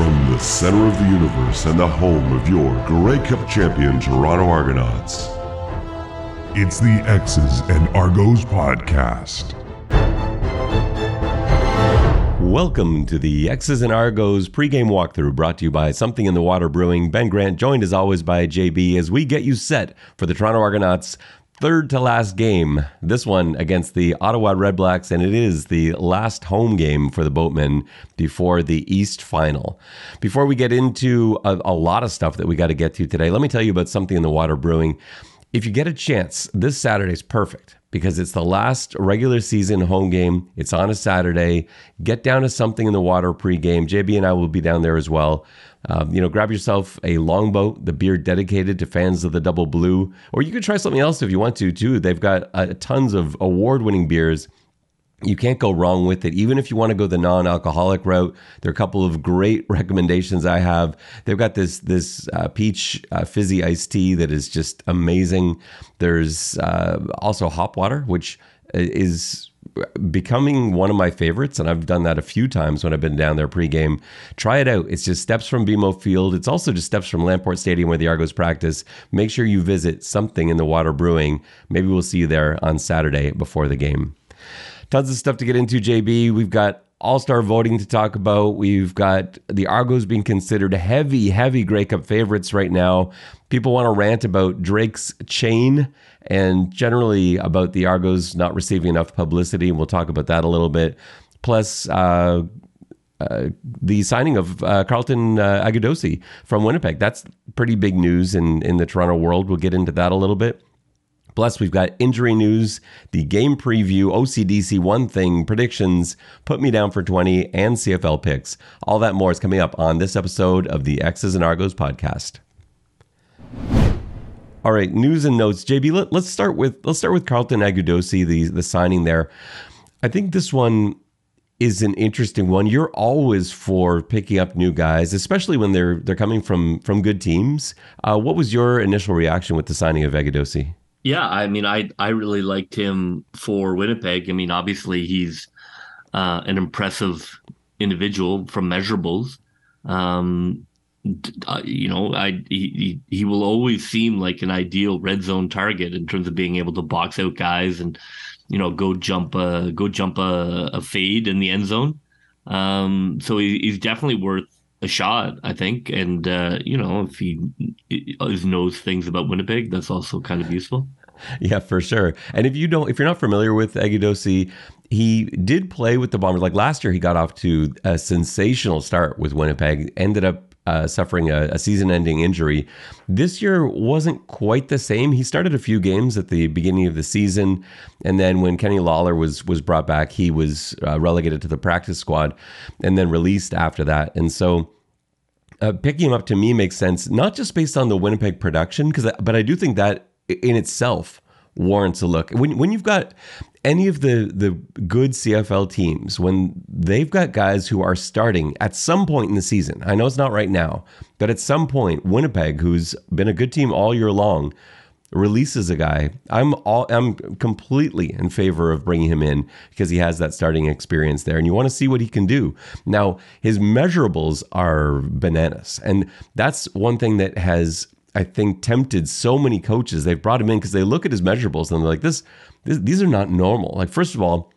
From the center of the universe and the home of your Grey Cup champion Toronto Argonauts, it's the X's and Argos podcast. Welcome to the X's and Argos pregame walkthrough brought to you by Something in the Water Brewing. Ben Grant, joined as always by JB as we get you set for the Toronto Argonauts third to last game. This one against the Ottawa Redblacks, and it is the last home game for the Boatmen before the East final. Before we get into a, a lot of stuff that we got to get to today, let me tell you about something in the water brewing. If you get a chance, this Saturday is perfect because it's the last regular season home game. It's on a Saturday. Get down to something in the water pregame. JB and I will be down there as well. Um, you know, grab yourself a longboat, the beer dedicated to fans of the Double Blue, or you could try something else if you want to too. They've got uh, tons of award-winning beers. You can't go wrong with it. Even if you want to go the non-alcoholic route, there are a couple of great recommendations I have. They've got this this uh, peach uh, fizzy iced tea that is just amazing. There's uh, also hop water, which is becoming one of my favorites, and I've done that a few times when I've been down there pregame. Try it out. It's just steps from BMO Field. It's also just steps from Lamport Stadium where the Argos practice. Make sure you visit something in the water brewing. Maybe we'll see you there on Saturday before the game. Tons of stuff to get into, JB. We've got all star voting to talk about. We've got the Argos being considered heavy, heavy Grey Cup favorites right now. People want to rant about Drake's chain and generally about the Argos not receiving enough publicity. And we'll talk about that a little bit. Plus, uh, uh, the signing of uh, Carlton uh, Agudosi from Winnipeg. That's pretty big news in, in the Toronto world. We'll get into that a little bit. Plus, we've got injury news, the game preview, OCDC one thing, predictions, put me down for 20, and CFL picks. All that more is coming up on this episode of the X's and Argos podcast. All right, news and notes. JB, let, us start with let's start with Carlton Agudosi, the the signing there. I think this one is an interesting one. You're always for picking up new guys, especially when they're they're coming from from good teams. Uh, what was your initial reaction with the signing of Agudosi? Yeah, I mean, I I really liked him for Winnipeg. I mean, obviously he's uh, an impressive individual from measurables. Um, uh, you know, I he he will always seem like an ideal red zone target in terms of being able to box out guys and you know go jump a go jump a, a fade in the end zone. Um, so he, he's definitely worth a shot, I think. And uh, you know, if he knows things about Winnipeg, that's also kind of useful. Yeah, for sure. And if you don't, if you're not familiar with Agudosi, he did play with the Bombers. Like last year, he got off to a sensational start with Winnipeg. Ended up uh, suffering a, a season ending injury. This year wasn't quite the same. He started a few games at the beginning of the season. And then when Kenny Lawler was, was brought back, he was uh, relegated to the practice squad and then released after that. And so uh, picking him up to me makes sense, not just based on the Winnipeg production, because but I do think that in itself warrants a look. When when you've got any of the the good CFL teams when they've got guys who are starting at some point in the season. I know it's not right now, but at some point Winnipeg who's been a good team all year long releases a guy. I'm all I'm completely in favor of bringing him in because he has that starting experience there and you want to see what he can do. Now, his measurables are bananas. And that's one thing that has I think tempted so many coaches. They've brought him in because they look at his measurables and they're like, this, this, these are not normal. Like, first of all,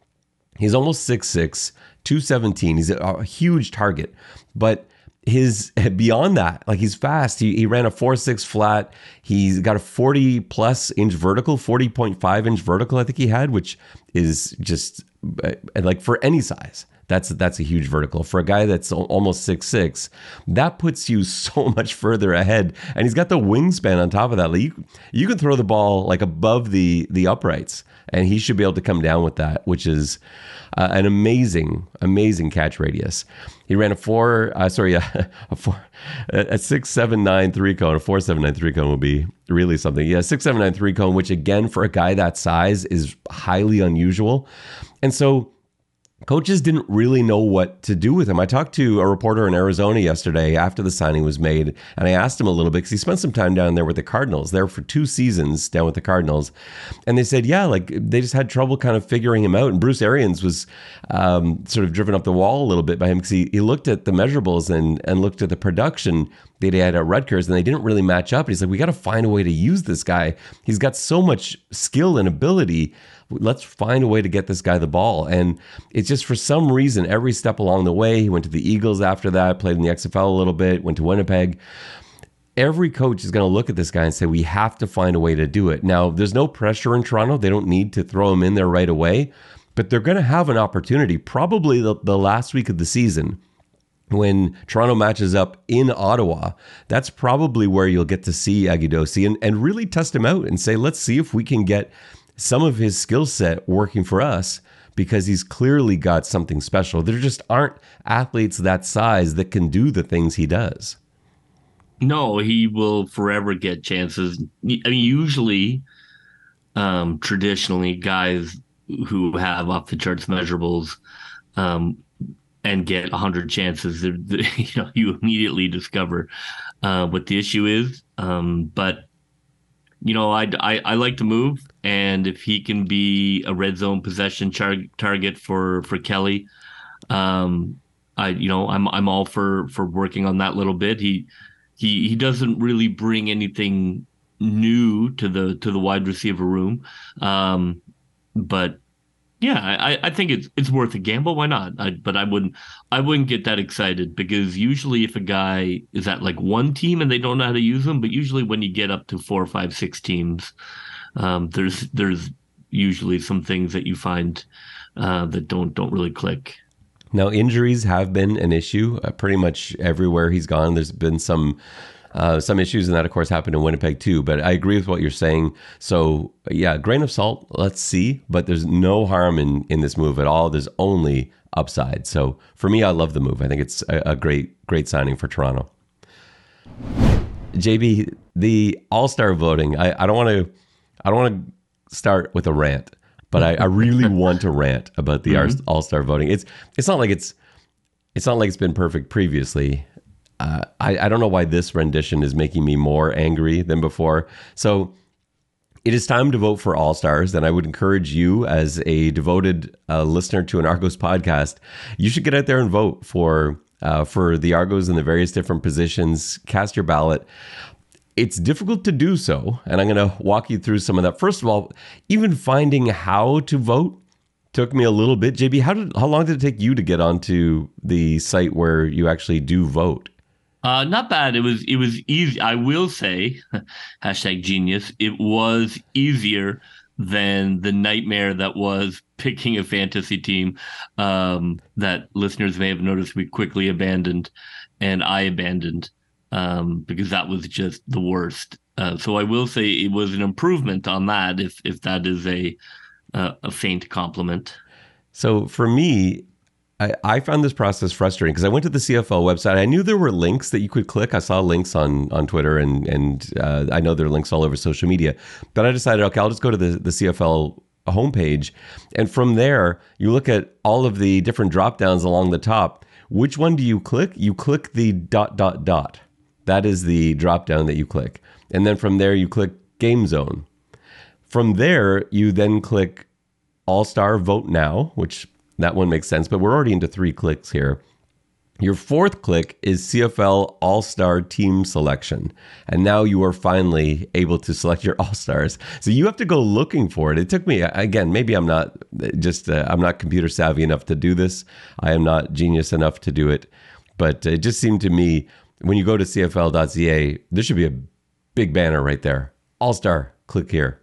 he's almost 6'6, 217. He's a, huge target. But his beyond that, like he's fast. He, he ran a 4'6 flat. He's got a 40 plus inch vertical, 40.5 inch vertical, I think he had, which is just uh, like for any size. That's that's a huge vertical for a guy that's almost six six. That puts you so much further ahead, and he's got the wingspan on top of that. Like you, you can throw the ball like above the the uprights, and he should be able to come down with that, which is uh, an amazing amazing catch radius. He ran a four, uh, sorry, a, a four, a six seven nine three cone, a four seven nine three cone would be really something. Yeah, six seven nine three cone, which again for a guy that size is highly unusual, and so coaches didn't really know what to do with him. I talked to a reporter in Arizona yesterday after the signing was made, and I asked him a little bit because he spent some time down there with the Cardinals, there for two seasons down with the Cardinals. And they said, yeah, like they just had trouble kind of figuring him out. And Bruce Arians was um, sort of driven up the wall a little bit by him because he, he looked at the measurables and, and looked at the production that he had at Rutgers, and they didn't really match up. And he's like, we got to find a way to use this guy. He's got so much skill and ability let's find a way to get this guy the ball. And it's just for some reason, every step along the way, he went to the Eagles after that, played in the XFL a little bit, went to Winnipeg. Every coach is going to look at this guy and say, we have to find a way to do it. Now, there's no pressure in Toronto. They don't need to throw him in there right away, but they're going to have an opportunity probably the, the last week of the season when Toronto matches up in Ottawa, that's probably where you'll get to see Agudosi and, and really test him out and say, let's see if we can get some of his skill set working for us because he's clearly got something special. There just aren't athletes that size that can do the things he does. No, he will forever get chances. I mean, usually, um, traditionally, guys who have off the charts measurables um, and get 100 chances, you know, you immediately discover uh, what the issue is. Um, but you know, I, I, I like to move, and if he can be a red zone possession char- target for for Kelly, um, I you know I'm I'm all for for working on that little bit. He he he doesn't really bring anything new to the to the wide receiver room, um, but yeah, I, I think it's it's worth a gamble. Why not? I, but I wouldn't I wouldn't get that excited because usually if a guy is at like one team and they don't know how to use them, but usually when you get up to four, five, six teams, um, there's there's usually some things that you find uh, that don't don't really click. Now injuries have been an issue uh, pretty much everywhere he's gone. There's been some uh, some issues, and that, of course, happened in Winnipeg too. But I agree with what you're saying. So, yeah, grain of salt. Let's see. But there's no harm in in this move at all. There's only upside. So for me, I love the move. I think it's a, a great great signing for Toronto. JB, the All Star voting. I, I don't want to. I don't want to start with a rant, but I, I really want to rant about the mm-hmm. All Star voting. It's it's not like it's it's not like it's been perfect previously. Uh, I, I don't know why this rendition is making me more angry than before. So it is time to vote for All Stars, and I would encourage you, as a devoted uh, listener to an Argos podcast, you should get out there and vote for uh, for the Argos in the various different positions. Cast your ballot. It's difficult to do so, and I'm going to walk you through some of that. First of all, even finding how to vote took me a little bit. JB, how did how long did it take you to get onto the site where you actually do vote? Uh, not bad. It was it was easy. I will say, hashtag genius. It was easier than the nightmare that was picking a fantasy team um, that listeners may have noticed we quickly abandoned, and I abandoned um, because that was just the worst. Uh, so I will say it was an improvement on that, if if that is a uh, a faint compliment. So for me, I, I found this process frustrating because I went to the CFL website. I knew there were links that you could click. I saw links on on Twitter and and uh, I know there are links all over social media. But I decided, okay, I'll just go to the the CFL homepage, and from there you look at all of the different drop downs along the top. Which one do you click? You click the dot dot dot. That is the drop down that you click, and then from there you click Game Zone. From there you then click All Star Vote Now, which that one makes sense, but we're already into three clicks here. Your fourth click is CFL All Star Team Selection. And now you are finally able to select your All Stars. So you have to go looking for it. It took me, again, maybe I'm not just, uh, I'm not computer savvy enough to do this. I am not genius enough to do it. But it just seemed to me when you go to CFL.ca, there should be a big banner right there All Star, click here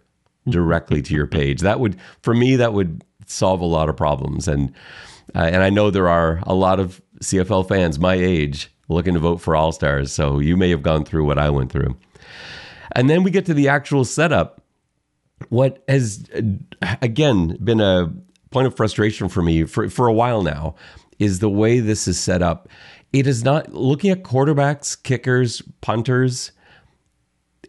directly to your page. That would, for me, that would solve a lot of problems. And uh, and I know there are a lot of CFL fans my age looking to vote for All Stars. So you may have gone through what I went through. And then we get to the actual setup. What has again been a point of frustration for me for, for a while now is the way this is set up. It is not looking at quarterbacks, kickers, punters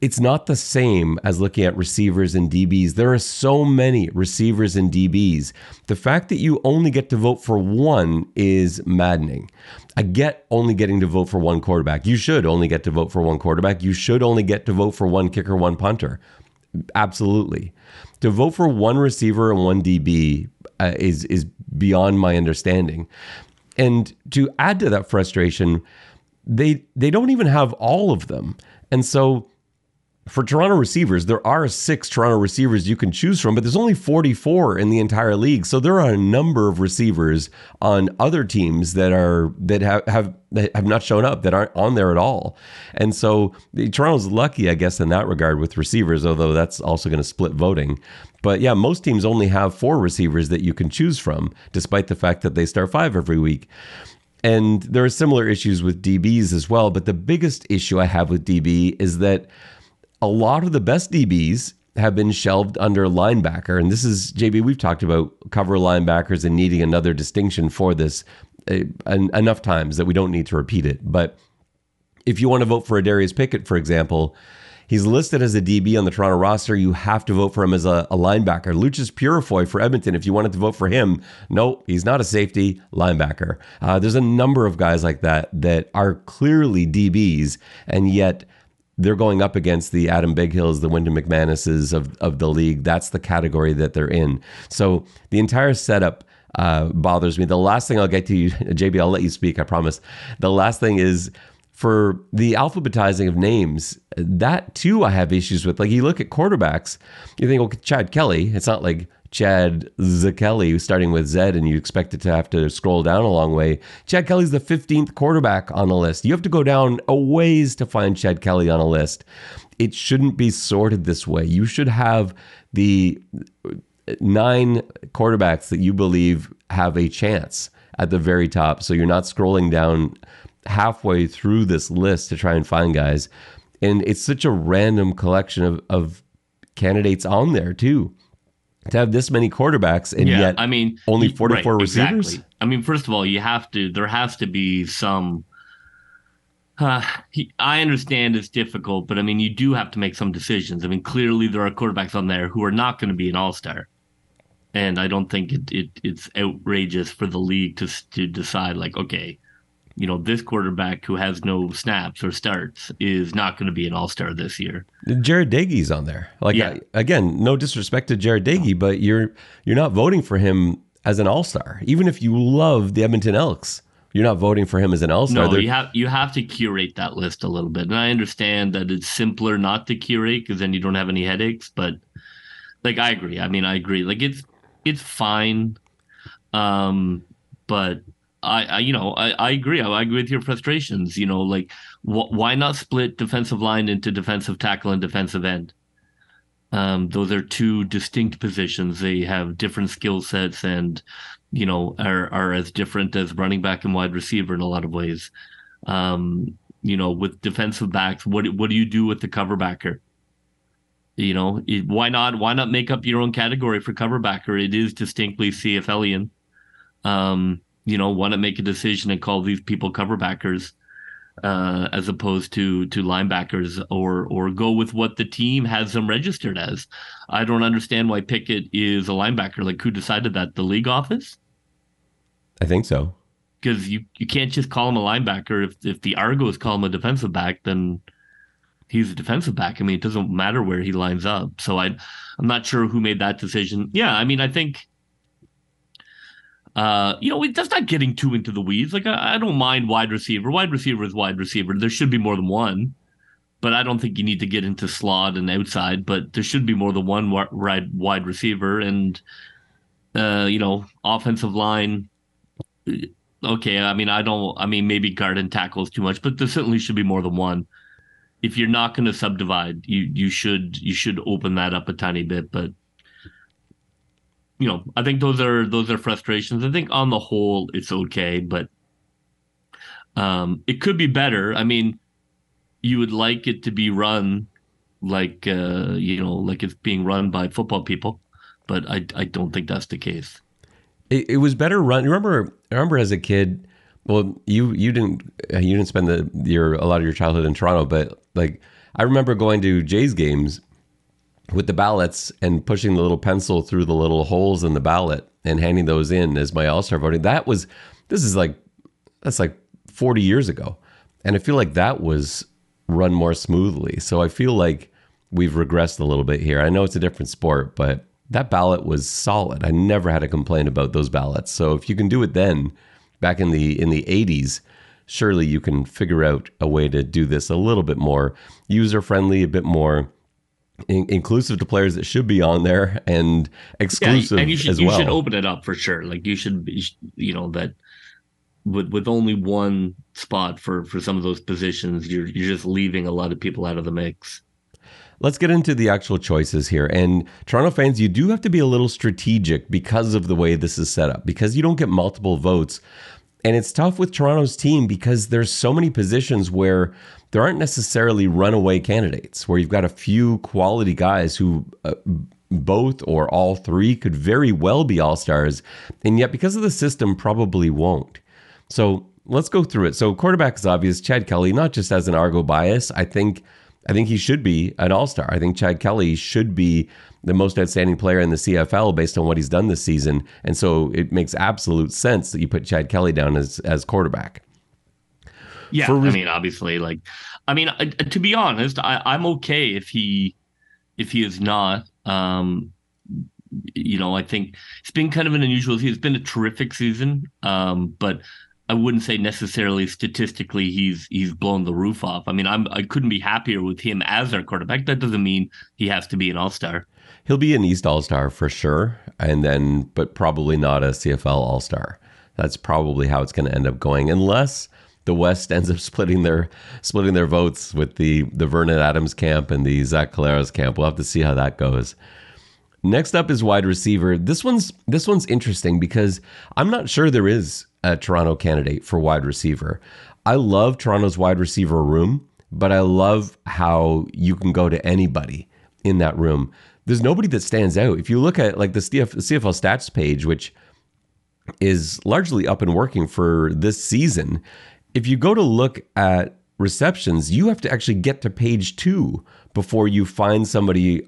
it's not the same as looking at receivers and DBs. There are so many receivers and DBs. The fact that you only get to vote for one is maddening. I get only getting to vote for one quarterback. You should only get to vote for one quarterback. You should only get to vote for one kicker, one punter. Absolutely. To vote for one receiver and one DB uh, is is beyond my understanding. And to add to that frustration, they they don't even have all of them. And so for Toronto receivers, there are six Toronto receivers you can choose from, but there's only 44 in the entire league. So there are a number of receivers on other teams that are that have have have not shown up that aren't on there at all. And so Toronto's lucky, I guess, in that regard with receivers, although that's also going to split voting. But yeah, most teams only have four receivers that you can choose from, despite the fact that they start five every week. And there are similar issues with DBs as well. But the biggest issue I have with DB is that a lot of the best DBs have been shelved under linebacker. And this is, JB, we've talked about cover linebackers and needing another distinction for this uh, enough times that we don't need to repeat it. But if you want to vote for a Darius Pickett, for example, He's listed as a DB on the Toronto roster. You have to vote for him as a, a linebacker. Loucheiz Purifoy for Edmonton, if you wanted to vote for him, no, he's not a safety linebacker. Uh, there's a number of guys like that that are clearly DBs, and yet they're going up against the Adam Bighills, the Wynton McManuses of, of the league. That's the category that they're in. So the entire setup uh, bothers me. The last thing I'll get to you, JB, I'll let you speak, I promise. The last thing is for the alphabetizing of names, that too I have issues with. Like you look at quarterbacks, you think, well, Chad Kelly, it's not like Chad Zakelli starting with Z and you expect it to have to scroll down a long way. Chad Kelly's the 15th quarterback on the list. You have to go down a ways to find Chad Kelly on a list. It shouldn't be sorted this way. You should have the nine quarterbacks that you believe have a chance at the very top. So you're not scrolling down halfway through this list to try and find guys. And it's such a random collection of, of candidates on there, too. To have this many quarterbacks and yeah, yet I mean only 44 right, receivers. Exactly. I mean, first of all, you have to there has to be some uh, he, I understand it's difficult, but I mean, you do have to make some decisions. I mean, clearly there are quarterbacks on there who are not going to be an all star, and I don't think it, it it's outrageous for the league to to decide like, okay, you know, this quarterback who has no snaps or starts is not going to be an all star this year. Jarret Doege's on there. Like yeah. again, no disrespect to Jarret Doege, but you're you're not voting for him as an all star. Even if you love the Edmonton Elks, you're not voting for him as an all star. No, you have you have to curate that list a little bit, and I understand that it's simpler not to curate because then you don't have any headaches. But like, I agree. I mean, I agree. Like, it's it's fine, um, but I, I, you know, I, I agree. I, agree with your frustrations. You know, like wh- why not split defensive line into defensive tackle and defensive end? Um, those are two distinct positions. They have different skill sets and, you know, are are as different as running back and wide receiver in a lot of ways. Um, you know, with defensive backs, what what do you do with the cover backer? You know, it, why not why not make up your own category for cover backer? It is distinctly CFLian. Um, you know, want to make a decision and call these people cover backers uh, as opposed to to linebackers, or or go with what the team has them registered as. I don't understand why Pickett is a linebacker. Like, who decided that? The league office? I think so. Because you you can't just call him a linebacker. If if the Argos call him a defensive back, then he's a defensive back. I mean, it doesn't matter where he lines up. So I I'm not sure who made that decision. Yeah, I mean, I think uh, you know, that's not getting too into the weeds. Like, I, I, don't mind wide receiver. Wide receiver is wide receiver. There should be more than one, but I don't think you need to get into slot and outside. But there should be more than one wide wide receiver, and uh, you know, offensive line. Okay, I mean, I don't. I mean, maybe guard and tackle is too much, but there certainly should be more than one. If you're not going to subdivide, you you should you should open that up a tiny bit, but you know, I think those are those are frustrations. I think on the whole it's okay, but um, it could be better. I mean, you would like it to be run like uh, you know, like it's being run by football people, but I I don't think that's the case. It, it was better run. Remember, I remember as a kid. Well, you you didn't you didn't spend the your a lot of your childhood in Toronto, but like I remember going to Jays games with the ballots and pushing the little pencil through the little holes in the ballot and handing those in as my All Star voting. That was this is like that's like 40 years ago, and I feel like that was run more smoothly. So I feel like we've regressed a little bit here. I know it's a different sport, but that ballot was solid. I never had a complaint about those ballots. So if you can do it then, back in the in the 80s, surely you can figure out a way to do this a little bit more user friendly, a bit more in- inclusive to players that should be on there and exclusive yeah, and you should, as you well. should open it up for sure. Like you should, be, you know, that with with only one spot for for some of those positions, you're you're just leaving a lot of people out of the mix. Let's get into the actual choices here. And Toronto fans, you do have to be a little strategic because of the way this is set up, because you don't get multiple votes. And it's tough with Toronto's team because there's so many positions where there aren't necessarily runaway candidates, where you've got a few quality guys who uh, both or all three could very well be all stars. And yet, because of the system, probably won't. So let's go through it. So quarterback is obvious. Chad Kelly, not just as an Argo bias, I think I think he should be an all star. I think Chad Kelly should be the most outstanding player in the CFL based on what he's done this season. And so it makes absolute sense that you put Chad Kelly down as, as quarterback. Yeah. For, I mean, obviously, like, I mean, to be honest, I, I'm okay if he, if he is not, um, you know, I think it's been kind of an unusual. season. It's been a terrific season, um, but I wouldn't say necessarily statistically he's he's blown the roof off. I mean, I'm I couldn't be happier with him as our quarterback. That doesn't mean he has to be an all star. He'll be an East All Star for sure, and then but probably not a CFL All Star. That's probably how it's going to end up going, unless the West ends up splitting their splitting their votes with the the Vernon Adams camp and the Zach Collaros camp. We'll have to see how that goes. Next up is wide receiver. This one's this one's interesting because I'm not sure there is a Toronto candidate for wide receiver. I love Toronto's wide receiver room, but I love how you can go to anybody in that room. There's nobody that stands out. If you look at like the CFL stats page, which is largely up and working for this season, if you go to look at receptions, you have to actually get to page two before you find somebody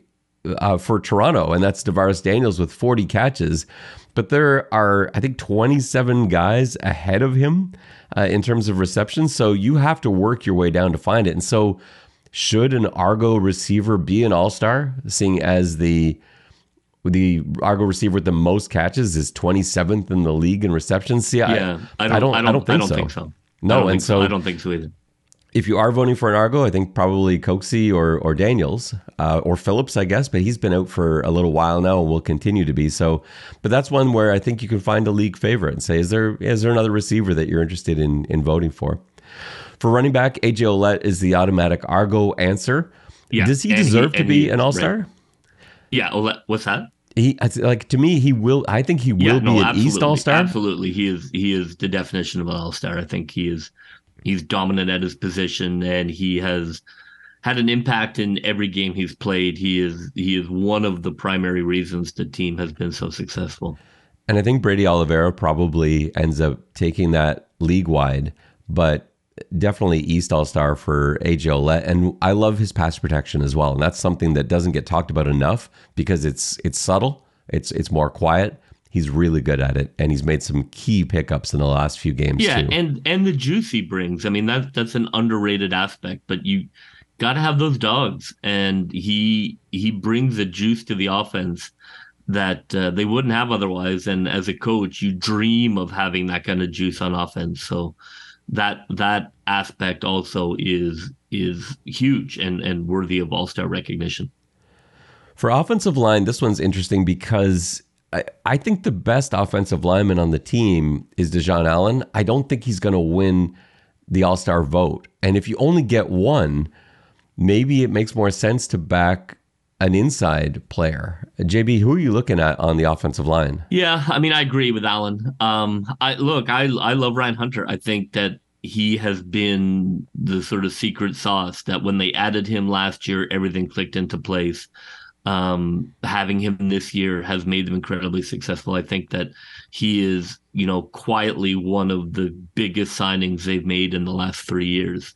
uh, for Toronto, and that's DaVaris Daniels with 40 catches. But there are, I think, 27 guys ahead of him uh, in terms of receptions. So you have to work your way down to find it. And so, should an Argo receiver be an all star, seeing as the the Argo receiver with the most catches is 27th in the league in receptions? See, yeah, I, I, don't, I, don't, I don't, think, I don't so. think so. No, and so I don't think so either if you are voting for an Argo, I think probably Coxie or or Daniels uh, or Phillips, I guess. But he's been out for a little while now and will continue to be. So, but that's one where I think you can find a league favorite and say, is there is there another receiver that you're interested in in voting for? For running back, AJ Ouellette is the automatic Argo answer. Yeah. Does he deserve he, to be an All Star? Right. Yeah, Ouellette, what's that? He like to me, he will. I think he will yeah, no, be an absolutely. East All Star. Absolutely, he is. He is the definition of an All Star. I think he is he's dominant at his position and he has had an impact in every game he's played. He is he is one of the primary reasons the team has been so successful. And I think Brady Oliveira probably ends up taking that league wide, but definitely East All Star for AJ Ouellette. And I love his pass protection as well. And that's something that doesn't get talked about enough because it's it's subtle. It's it's more quiet he's really good at it, and he's made some key pickups in the last few games. Yeah, too. and and the juice he brings. I mean, that's that's an underrated aspect, but you got to have those dogs, and he he brings a juice to the offense that uh, they wouldn't have otherwise. And as a coach, you dream of having that kind of juice on offense. So that that aspect also is is huge and and worthy of all star recognition. For offensive line, this one's interesting because I, I think the best offensive lineman on the team is DeJon Allen. I don't think he's going to win the All Star vote. And if you only get one, maybe it makes more sense to back an inside player. JB, who are you looking at on the offensive line? Yeah, I mean, I agree with Allen. Um, I look, I I love Ryan Hunter. I think that he has been the sort of secret sauce that when they added him last year, everything clicked into place um, having him this year has made them incredibly successful. I think that he is, you know, quietly one of the biggest signings they've made in the last three years.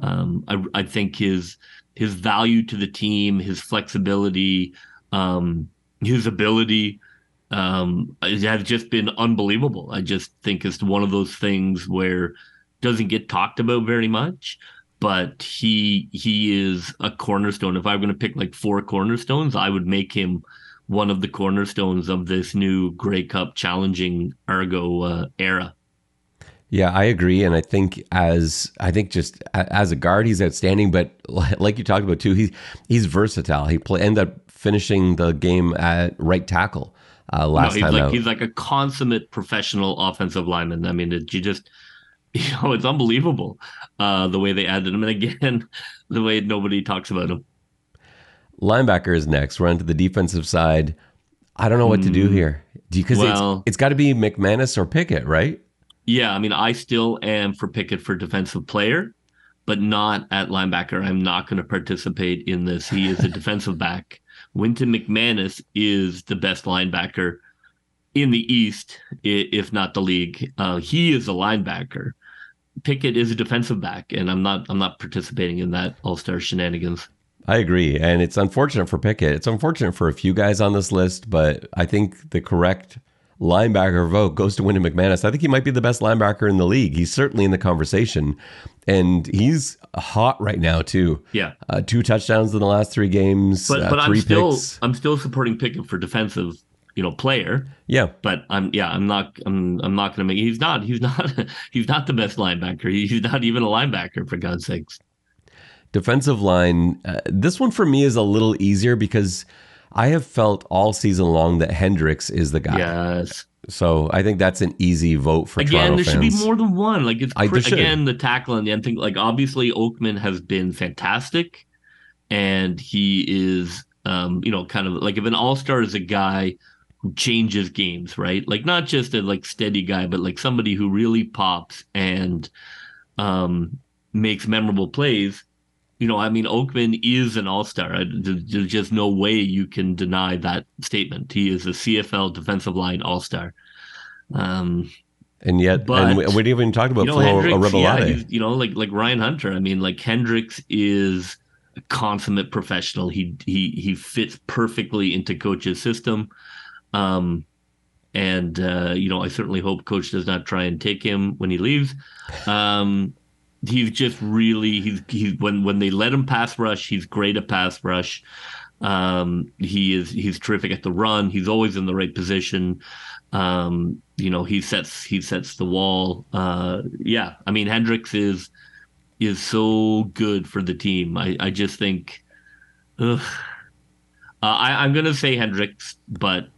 Um, I, I think his his value to the team, his flexibility, um, his ability um, has just been unbelievable. I just think it's one of those things where doesn't get talked about very much, but he he is a cornerstone. If I were going to pick like four cornerstones, I would make him one of the cornerstones of this new Grey Cup challenging Argo uh, era. Yeah, I agree, and I think as I think just as a guard, he's outstanding. But like you talked about too, he's he's versatile. He play, ended up finishing the game at right tackle uh, last no, he's time like, out. He's like a consummate professional offensive lineman. I mean, it, you just you know it's unbelievable uh, the way they added him, and again, the way nobody talks about him. Linebacker is next. We're on to the defensive side. I don't know what to do hmm. here because well, it's, it's got to be McManus or Pickett, right? Yeah, I mean, I still am for Pickett for defensive player, but not at linebacker. I'm not going to participate in this. He is a defensive back. Wynton McManus is the best linebacker in the East, if not the league. Uh, he is a linebacker. Pickett is a defensive back, and I'm not. I'm not participating in that All Star shenanigans. I agree, and it's unfortunate for Pickett. It's unfortunate for a few guys on this list, but I think the correct linebacker vote goes to Wynton McManus. I think he might be the best linebacker in the league. He's certainly in the conversation, and he's hot right now too. Yeah, uh, two touchdowns in the last three games. But, uh, but I'm still picks. I'm still supporting Pickett for defensive, you know, player. Yeah, but I'm yeah I'm not I'm I'm not going to make. He's not he's not he's not the best linebacker. He's not even a linebacker for God's sakes. Defensive line. Uh, this one for me is a little easier because I have felt all season long that Hendricks is the guy. Yes. So I think that's an easy vote for again. Toronto there should be more than one. Like it's I, again the tackle and the end thing. Like obviously Oakman has been fantastic, and he is um, you know kind of like if an all star is a guy who changes games, right? Like not just a like steady guy, but like somebody who really pops and um, makes memorable plays you know, I mean, Oakman is an all star. There's just no way you can deny that statement. He is a CFL defensive line all star. Um, and yet, but, and we, we, didn't even talk about you know, Flo Hendricks, yeah, you know, like like Ryan Hunter. I mean, like Hendricks is a consummate professional. He he he fits perfectly into coach's system. Um, and uh, you know, I certainly hope coach does not try and take him when he leaves. Um, he's just really he's he's when when they let him pass rush, he's great at pass rush. Um, he is he's terrific at the run. He's always in the right position. Um, you know, he sets he sets the wall. Uh, yeah, I mean Hendricks is is so good for the team. I I just think. Uh, I I'm gonna say Hendricks, but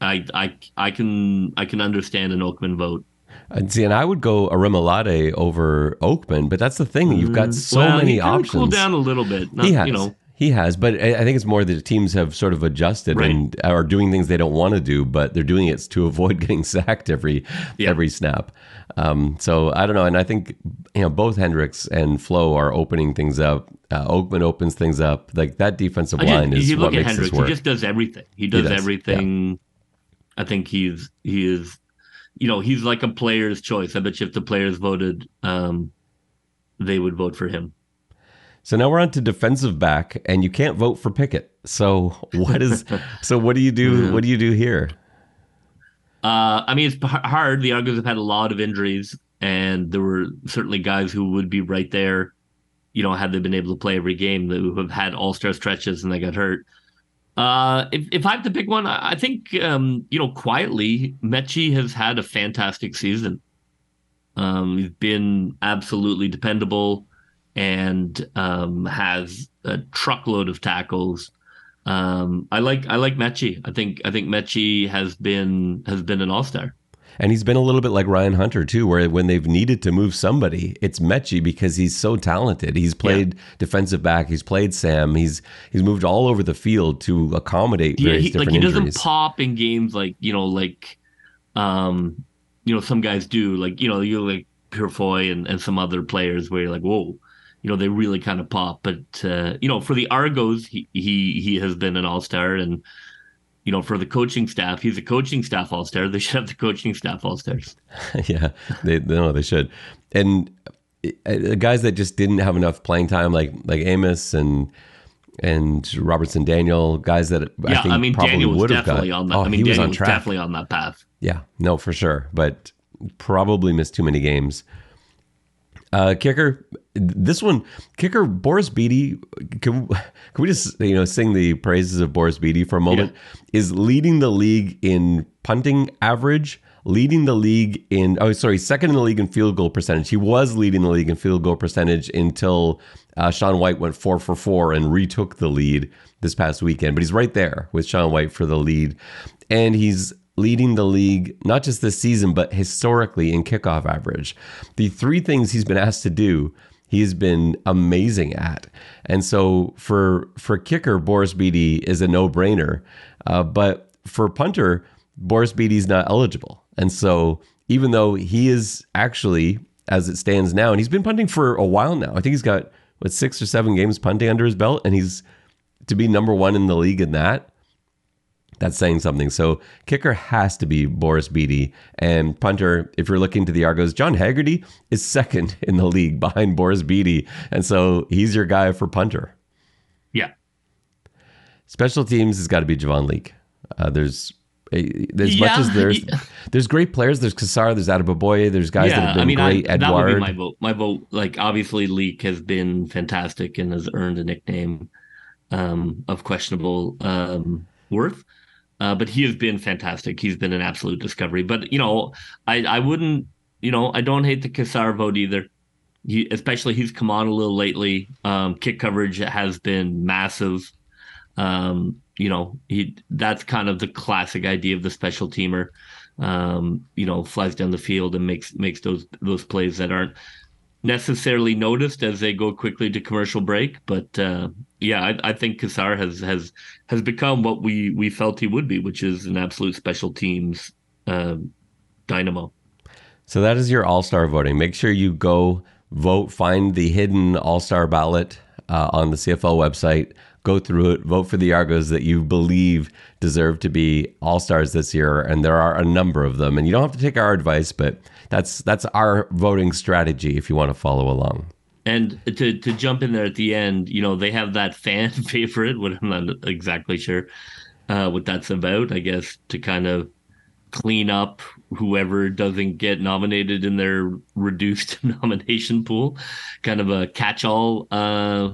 I I I can I can understand an Oakman vote. And see, and I would go Orimolade over Oakman, but that's the thing. You've got mm, so well, many he options. Cool down a little bit. Not, he has. You know. He has, but I think it's more that teams have sort of adjusted right. and are doing things they don't want to do, but they're doing it to avoid getting sacked every yeah. every snap. Um, so I don't know, and I think you know both Hendricks and Flo are opening things up. Uh, Oakman opens things up. Like that defensive line is you what look makes Hendricks, this work. He just does everything. He does, he does. everything. Yeah. I think he's he is you know, he's like a player's choice. I bet you if the players voted, um, they would vote for him. So now we're on to defensive back, and you can't vote for Pickett. So what is? so what do you do? What do you do here? Uh, I mean, it's hard. The Argos have had a lot of injuries, and there were certainly guys who would be right there. You know, had they been able to play every game, who have had all star stretches and they got hurt. Uh, if, if I have to pick one, I think, um, you know, quietly, Metchie has had a fantastic season. Um, he's been absolutely dependable and um, has a truckload of tackles. Um, I like I like Metchie. I think I think Metchie has been has been an all star. And he's been a little bit like Ryan Hunter too, where when they've needed to move somebody, it's Metchie because he's so talented. He's played yeah. defensive back, he's played Sam, he's he's moved all over the field to accommodate various he, different like he injuries. doesn't pop in games like you know like um you know some guys do like you know you like Purifoy and, and some other players where you're like whoa you know they really kind of pop but uh, you know for the Argos he he he has been an all star and you know, for the coaching staff, he's a coaching staff all star. They should have the coaching staff all stars. yeah, they no, they should. And uh, guys that just didn't have enough playing time, like like Amos and and Robertson Daniel, guys that yeah, I think I mean probably Daniel was would have definitely got. on that. Oh, I mean he was on was track. definitely on that path. Yeah, no, for sure, but probably missed too many games. Uh, kicker, this one, kicker Boris Bede. Can, can we just you know sing the praises of Boris Bede for a moment? Is leading the league in punting average, leading the league in oh sorry, second in the league in field goal percentage. He was leading the league in field goal percentage until uh, Sean Whyte went four for four and retook the lead this past weekend. But he's right there with Sean Whyte for the lead, and he's leading the league, not just this season, but historically in kickoff average. The three things he's been asked to do, he's been amazing at. And so for for kicker, Boris Bede is a no brainer. Uh, but for punter, Boris Bede's not eligible. And so even though he is actually, as it stands now, and he's been punting for a while now, I think he's got what six or seven games punting under his belt, and he's to be number one in the league in that that's saying something. So kicker has to be Boris Bede. And punter, if you're looking to the Argos, John Haggerty is second in the league behind Boris Bede. And so he's your guy for punter. Yeah. Special teams has got to be Javon Leake. Uh, there's a, as much as there's there's great players. There's Kassar, there's Adeboboye, there's guys that have been I mean, great. I, that would be my vote. My vote, like obviously, Leake has been fantastic and has earned a nickname um, of questionable um, worth. Uh, but he has been fantastic. He's been an absolute discovery. But you know, I I wouldn't, you know, I don't hate the Kassar vote either. He, especially he's come on a little lately. Um, kick coverage has been massive. Um, you know, he that's kind of the classic idea of the special teamer. Um, you know, flies down the field and makes makes those those plays that aren't necessarily noticed as they go quickly to commercial break. But uh, yeah, I, I think Kassar has has has become what we we felt he would be, which is an absolute special teams uh, dynamo. So that is your All Star voting. Make sure you go vote, find the hidden All Star ballot uh, on the CFL website. Go through it, vote for the Argos that you believe deserve to be All Stars this year, and there are a number of them. And you don't have to take our advice, but that's that's our voting strategy if you want to follow along. And to to jump in there at the end, you know, they have that fan favorite, what I'm not exactly sure uh, what that's about. I guess to kind of clean up whoever doesn't get nominated in their reduced nomination pool, kind of a catch-all uh,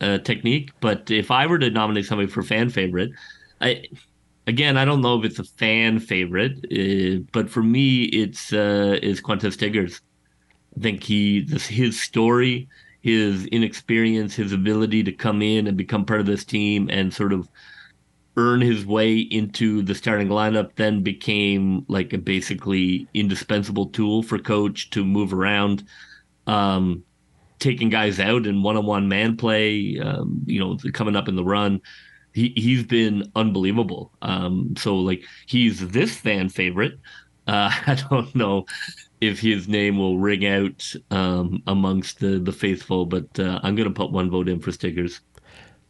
uh, technique. But if I were to nominate somebody for fan favorite, I again I don't know if it's a fan favorite, uh, but for me it's uh, is Stiggers. I think he his story, his inexperience, his ability to come in and become part of this team and sort of earn his way into the starting lineup then became like a basically indispensable tool for coach to move around um taking guys out in one-on-one man play um you know coming up in the run. He he's been unbelievable. Um so like he's this fan favorite. Uh i don't know if his name will ring out um amongst the the faithful but uh, i'm gonna put one vote in for Stiggers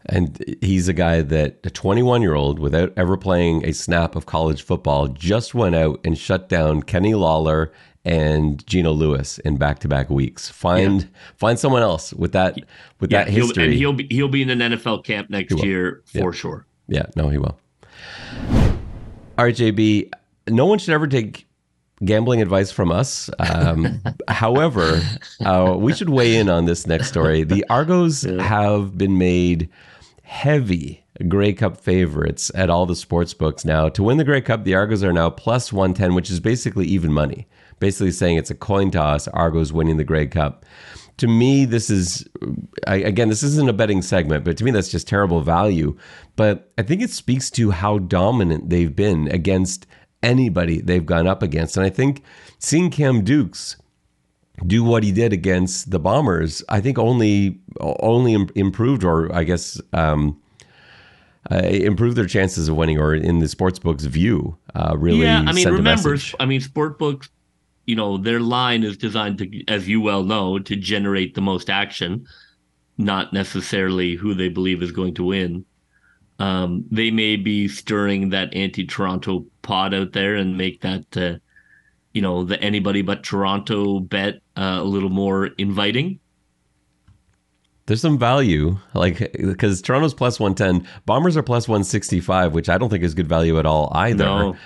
And he's a guy that a 21 year old, without ever playing a snap of college football, just went out and shut down Kenny Lawler and Geno Lewis in back to back weeks. Find find someone else with that with that he'll- history. and he'll be he'll be in an NFL camp next year for sure. Yeah, no, he will. All right, JB. No one should ever take gambling advice from us. Um, however, uh, we should weigh in on this next story. The Argos have been made heavy Grey Cup favorites at all the sports books now. To win the Grey Cup, the Argos are now plus 110, which is basically even money. Basically saying it's a coin toss, Argos winning the Grey Cup. To me, this is, I, again, this isn't a betting segment, but to me, that's just terrible value. But I think it speaks to how dominant they've been against anybody they've gone up against. And I think seeing Cam Dukes do what he did against the Bombers, I think only only improved, or I guess um, uh, improved their chances of winning, or in the sportsbook's view, uh, really. yeah, I mean, remember. I mean, sport books, you know, their line is designed to, as you well know, to generate the most action, not necessarily who they believe is going to win. Um, they may be stirring that anti-Toronto pot out there and make that, uh, you know, the anybody but Toronto bet uh, a little more inviting. There's some value, like because Toronto's plus one ten, Bombers are plus one sixty five, which I don't think is good value at all either. No.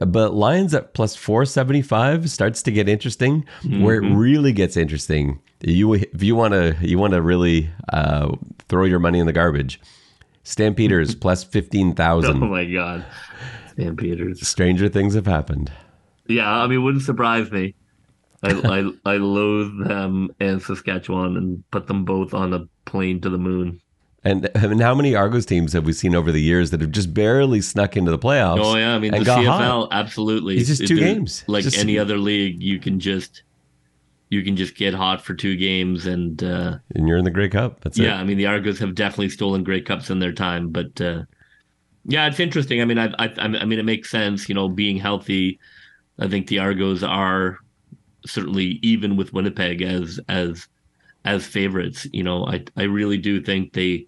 But Lions at plus four seventy five starts to get interesting. Where it really gets interesting, you if you want to you want to really uh, throw your money in the garbage. Stampeders 15,000. Oh my god, Stampeders. Stranger things have happened. Yeah, I mean, wouldn't surprise me. I, I I loathe them and Saskatchewan and put them both on a plane to the moon. And, and how many Argos teams have we seen over the years that have just barely snuck into the playoffs? Oh yeah, I mean the CFL hot? absolutely. It's just two games. Like Just- any other league, you can just you can just get hot for two games and uh, and you're in the Grey Cup. That's yeah, it. I mean the Argos have definitely stolen Grey cups in their time, but uh, yeah, it's interesting. I mean, I, I I mean it makes sense. You know, being healthy, I think the Argos are certainly even with Winnipeg as as as favorites. You know, I I really do think they,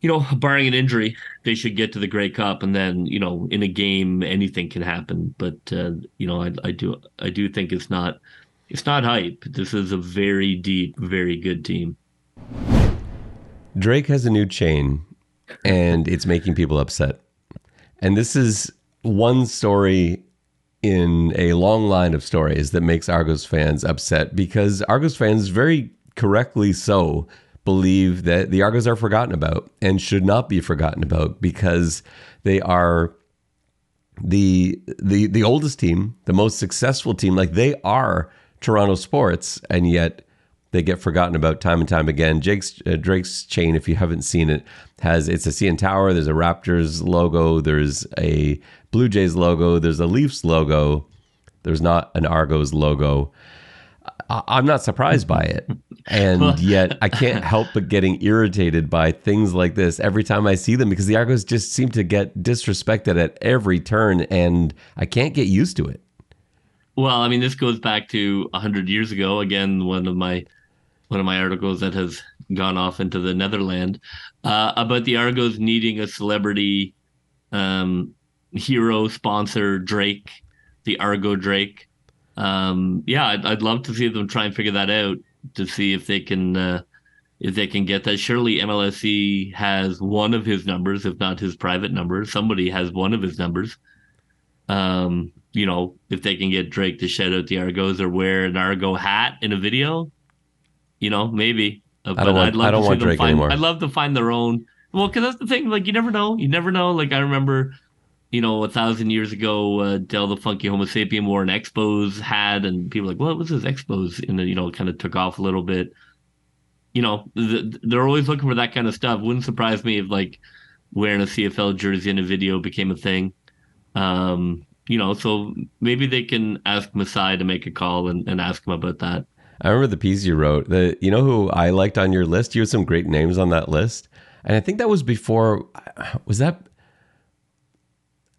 you know, barring an injury, they should get to the Grey Cup, and then you know, in a game, anything can happen. But uh, you know, I I do I do think it's not it's not hype. This is a very deep, very good team. Drake has a new chain and it's making people upset. And this is one story in a long line of stories that makes Argos fans upset because Argos fans, very correctly so, believe that the Argos are forgotten about and should not be forgotten about because they are the the the oldest team, the most successful team, like they are Toronto sports, and yet they get forgotten about time and time again. Jake's uh, Drake's chain, if you haven't seen it, has it's a CN Tower. There's a Raptors logo. There's a Blue Jays logo. There's a Leafs logo. There's not an Argos logo. I- I'm not surprised by it. And yet I can't help but getting irritated by things like this every time I see them because the Argos just seem to get disrespected at every turn and I can't get used to it. Well, I mean, this goes back to hundred years ago. Again, one of my one of my articles that has gone off into the Netherland uh, about the Argos needing a celebrity um, hero sponsor, Drake, the Argo Drake. Um, yeah, I'd, I'd love to see them try and figure that out to see if they can uh, if they can get that. Surely MLSE has one of his numbers, if not his private number. Somebody has one of his numbers. Um, you know, if they can get Drake to shout out the Argos or wear an Argo hat in a video, you know, maybe. Uh, I don't want- I don't to see want them Drake find, anymore. I'd love to find their own. Well, because that's the thing. Like, you never know. You never know. Like, I remember, you know, a thousand years ago, uh, Del the Funky Homosapien wore an Expos hat, and people were like, "What was this Expos?" And then, you know, it kind of took off a little bit. You know, th- they're always looking for that kind of stuff. Wouldn't surprise me if like wearing a CFL jersey in a video became a thing. Um, you know, so maybe they can ask Masai to make a call and, and ask him about that. I remember the piece you wrote. The you know who I liked on your list? You had some great names on that list. And I think that was before was that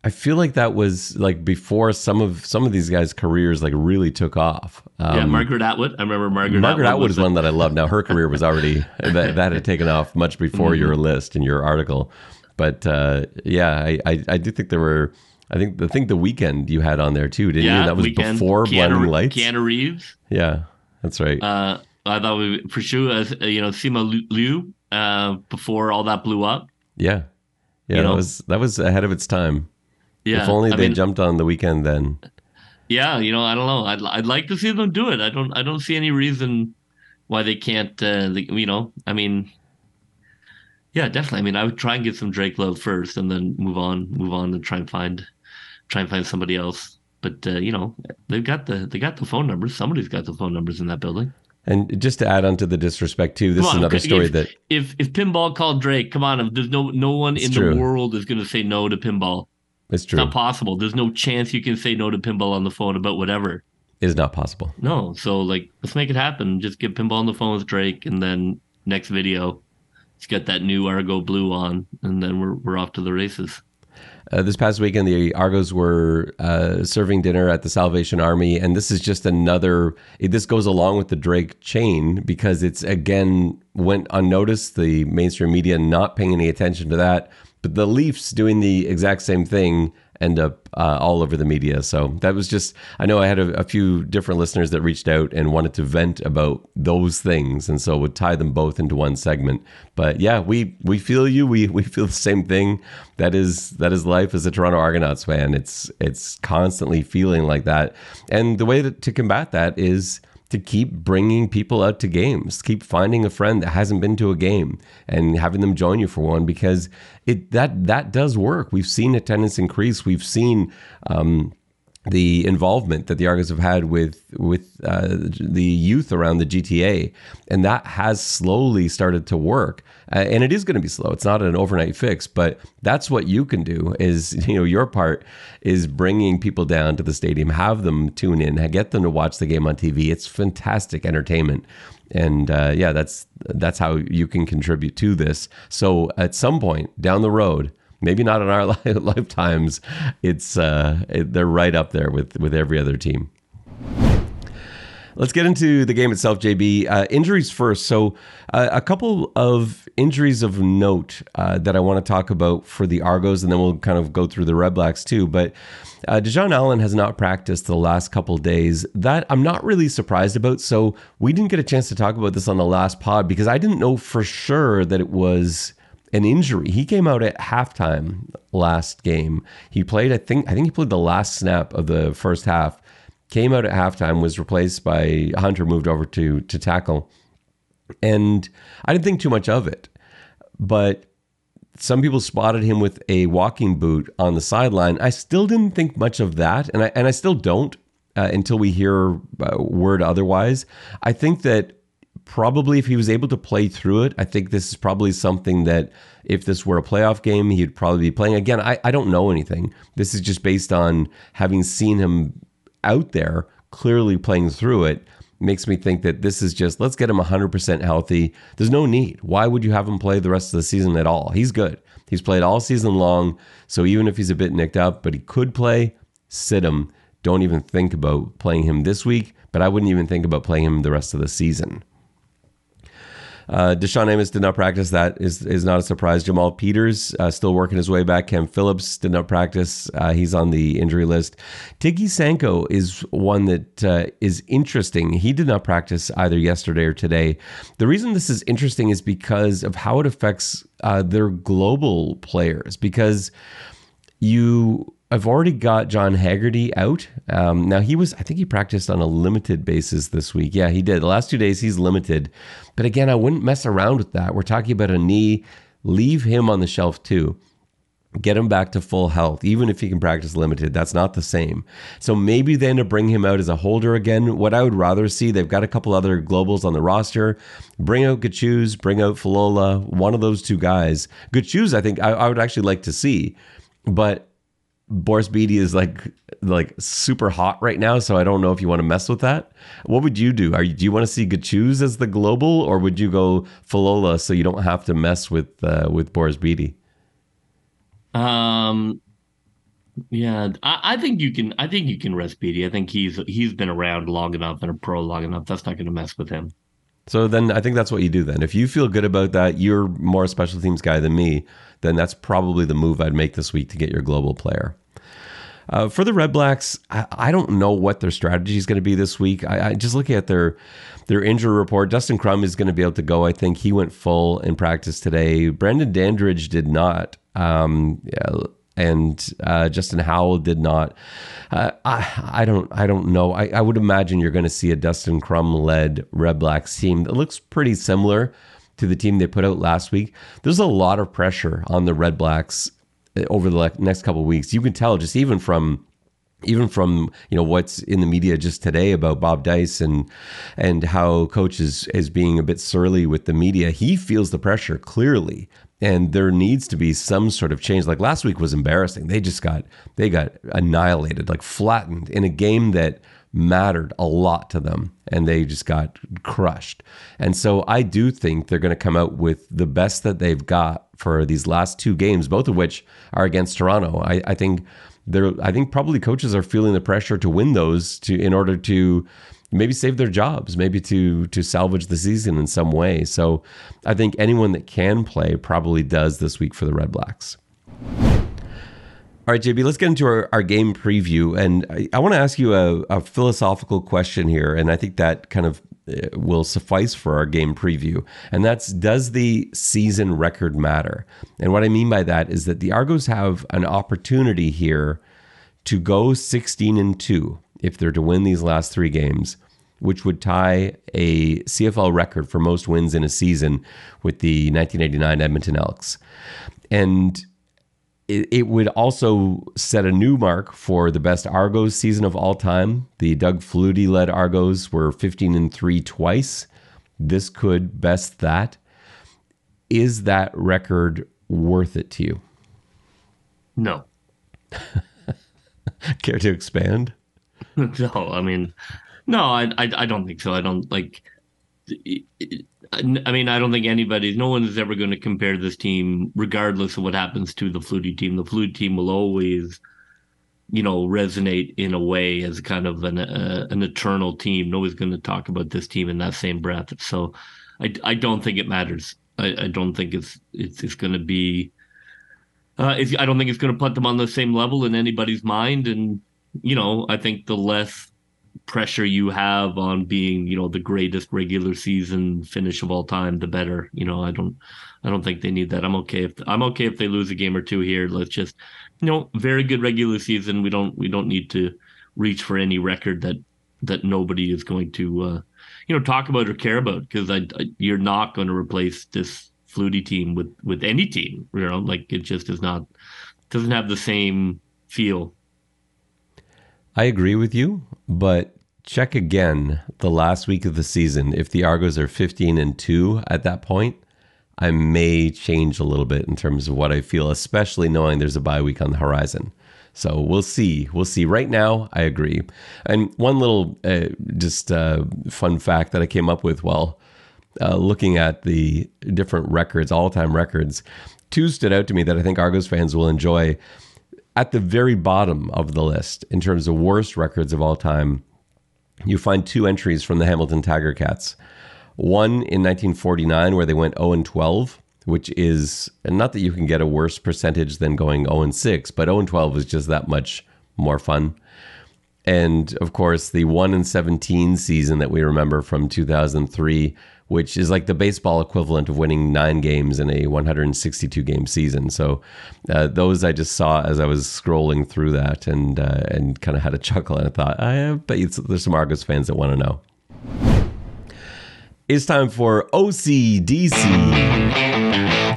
I feel like that was like before some of some of these guys' careers like really took off. Um, yeah, Margaret Atwood. I remember Margaret. Margaret Atwood was is one that I love. Now her career was already that, that had taken off much before your Mm-hmm. list and your article. But uh, yeah, I, I I do think there were. I think the think the Weeknd you had on there too, didn't yeah, you? That was Weeknd, before Keanu, Blinding Lights. Keanu Reeves. Yeah, that's right. Uh, I thought we for sure uh, you know Simu Liu uh, before all that blew up. yeah, yeah. you that know? was that was ahead of its time. Yeah, if only I they mean, jumped on the Weeknd then. Yeah, you know, I don't know. I'd I'd like to see them do it. I don't I don't see any reason why they can't. Uh, you know, I mean, yeah, definitely. I mean, I would try and get some Drake love first, and then move on, move on, and try and find try and find somebody else. But uh, you know, they've got the they got the phone numbers. Somebody's got the phone numbers in that building. And just to add on to the disrespect too, this Come is on, another if- story that If if Pinball called Drake, come on, there's no no one in true. the world is going to say no to Pinball. it's It's true not possible. There's no chance you can say no to Pinball on the phone about whatever. is not possible. No, so like let's make it happen. Just get Pinball on the phone with Drake, and then next video, let's get that new Argo Blue on, and then we're we're off to the races. Uh, this past weekend, the Argos were uh, serving dinner at the Salvation Army, and this is just another. It, this goes along with the Drake chain because it's again went unnoticed. The mainstream media not paying any attention to that, but the Leafs doing the exact same thing end up uh, all over the media. So that was just, I know I had a, a, few different listeners that reached out and wanted to vent about those things. And so would tie them both into one segment. But yeah, we, we feel you. We, we feel the same thing. That is, that is life as a Toronto Argonauts fan. It's, it's constantly feeling like that. And the way to, to combat that is, to keep bringing people out to games, keep finding a friend that hasn't been to a game and having them join you for one because it that that does work. We've seen attendance increase. We've seen um, the involvement that the Argos have had with with uh, the youth around the GTA, and that has slowly started to work. Uh, and it is going to be slow. It's not an overnight fix, but that's what you can do. Is you know your part is bringing people down to the stadium, have them tune in, get them to watch the game on TV. It's fantastic entertainment, and uh, yeah, that's that's how you can contribute to this. So at some point down the road maybe not in our lifetimes. It's uh, they're right up there with with every other team. Let's get into the game itself, JB. Uh, injuries first. So, uh, a couple of injuries of note uh, that I want to talk about for the Argos, and then we'll kind of go through the Red Blacks too. But uh, Dejon Allen has not practiced the last couple days. That I'm not really surprised about. So, we didn't get a chance to talk about this on the last pod because I didn't know for sure that it was an injury. He came out at halftime last game. He played, I think, I think he played the last snap of the first half. Came out at halftime, was replaced by Hunter, moved over to to tackle, and I didn't think too much of it. But some people spotted him with a walking boot on the sideline. I still didn't think much of that, and I and I still don't uh, until we hear uh, word otherwise. I think that probably if he was able to play through it, I think this is probably something that if this were a playoff game, he'd probably be playing. Again, I, I don't know anything. This is just based on having seen him out there clearly playing through it. Makes me think that this is just let's get him 100% healthy. There's no need. Why would you have him play the rest of the season at all? He's good. He's played all season long. So even if he's a bit nicked up, but he could play, sit him. Don't even think about playing him this week, but I wouldn't even think about playing him the rest of the season. Uh, DaShaun Amos did not practice. That is is not a surprise. Jamal Peters uh, still working his way back. Cam Phillips did not practice. Uh, he's on the injury list. Tigie Sankoh is one that uh, is interesting. He did not practice either yesterday or today. The reason this is interesting is because of how it affects uh, their global players. Because you I've already got John Haggerty out. Um, now he was, I think he practiced on a limited basis this week. Yeah, he did. The last two days he's limited, but again, I wouldn't mess around with that. We're talking about a knee. Leave him on the shelf too. Get him back to full health, even if he can practice limited. That's not the same. So maybe they end up bringing him out as a holder again. What I would rather see, they've got a couple other globals on the roster. Bring out Gachuz, bring out Falola, one of those two guys. Gachuz, I think I, I would actually like to see, but Boris Bede is like like super hot right now, so I don't know if you want to mess with that. What would you do? Are you, do you want to see Gachuz as the global, or would you go Falola so you don't have to mess with uh, with Boris Bede? Um, yeah, I, I, think you can. I think you can rest Bede. I think he's he's been around long enough and a pro long enough. That's not going to mess with him. So then I think that's what you do. Then if you feel good about that, you're more a special teams guy than me. Then that's probably the move I'd make this week to get your global player. Uh, for the Red Blacks, I, I, don't know what their strategy is going to be this week. I, I, just looking at their their injury report. Dustin Crum is going to be able to go. I think he went full in practice today. Brendan Dandridge did not. Um, yeah, and uh, Justin Howell did not. Uh, I, I don't I don't know. I, I would imagine you're going to see a Dustin Crum led Red Blacks team that looks pretty similar to the team they put out last week. There's a lot of pressure on the Red Blacks Uh, over the next couple weeks. You can tell just even from even from you know what's in the media just today about Bob Dyce and and how coach is is being a bit surly with the media. He feels the pressure clearly, and there needs to be some sort of change. Like last week was embarrassing. They just got they got annihilated, like flattened in a game that mattered a lot to them and they just got crushed. And so I do think they're going to come out with the best that they've got for these last two games, both of which are against Toronto. I, I think they're I think probably coaches are feeling the pressure to win those to in order to maybe save their jobs, maybe to to salvage the season in some way. So I think anyone that can play probably does this week for the Red Blacks. All right, JB, let's get into our, our game preview. And I, I want to ask you a, a, philosophical question here. And I think that kind of uh, will suffice for our game preview. And that's Does the season record matter? And what I mean by that is that the Argos have an opportunity here to go 16 and 2 if they're to win these last three games, which would tie a CFL record for most wins in a season with the 1989 Edmonton Elks. And it, it would also set a new mark for the best Argos season of all time. The Doug Flutie led Argos were 15 and 3 twice. This could best that. Is that record worth it to you? No. Care to expand? No, I mean, no, I, I, I don't think so. I don't like. I mean, I don't think anybody's, no one is ever going to compare this team, regardless of what happens to the Flutie team. The Flutie team will always, you know, resonate in a way as kind of an uh, an eternal team. Nobody's going to talk about this team in that same breath. So, I, I don't think it matters. I, I don't think it's it's, it's going to be. Uh, I don't think it's going to put them on the same level in anybody's mind, and you know, I think the less pressure you have on being, you know, the greatest regular season finish of all time, the better. You know, I don't, I don't think they need that. I'm okay if I'm okay if they lose a game or two here. Let's just, you know, very good regular season. We don't, we don't need to reach for any record that that nobody is going to, uh, you know, talk about or care about because I, I, you're not going to replace this Flutie team with with any team. You know, like it just is not doesn't have the same feel I agree with you, but check again the last week of the season. If the Argos are 15 and 2 at that point, I may change a little bit in terms of what I feel, especially knowing there's a bye week on the horizon. So we'll see. We'll see. Right now, I agree. And one little uh, just uh, fun fact that I came up with while uh, looking at the different records, all time records, two stood out to me that I think Argos fans will enjoy at the very bottom of the list in terms of worst records of all time, you find two entries from the Hamilton Tiger Cats. One in 1949, where they went 0 and 12, which is not that you can get a worse percentage than going 0 and 6, but 0 and 12 is just that much more fun. And of course, the 1 and 17 season that we remember from 2003, which is like the baseball equivalent of winning nine games in a 162 game season. So uh, those I just saw as I was scrolling through that and uh, and kind of had a chuckle and I thought, I bet there's some Argos fans that want to know. It's time for OCDC.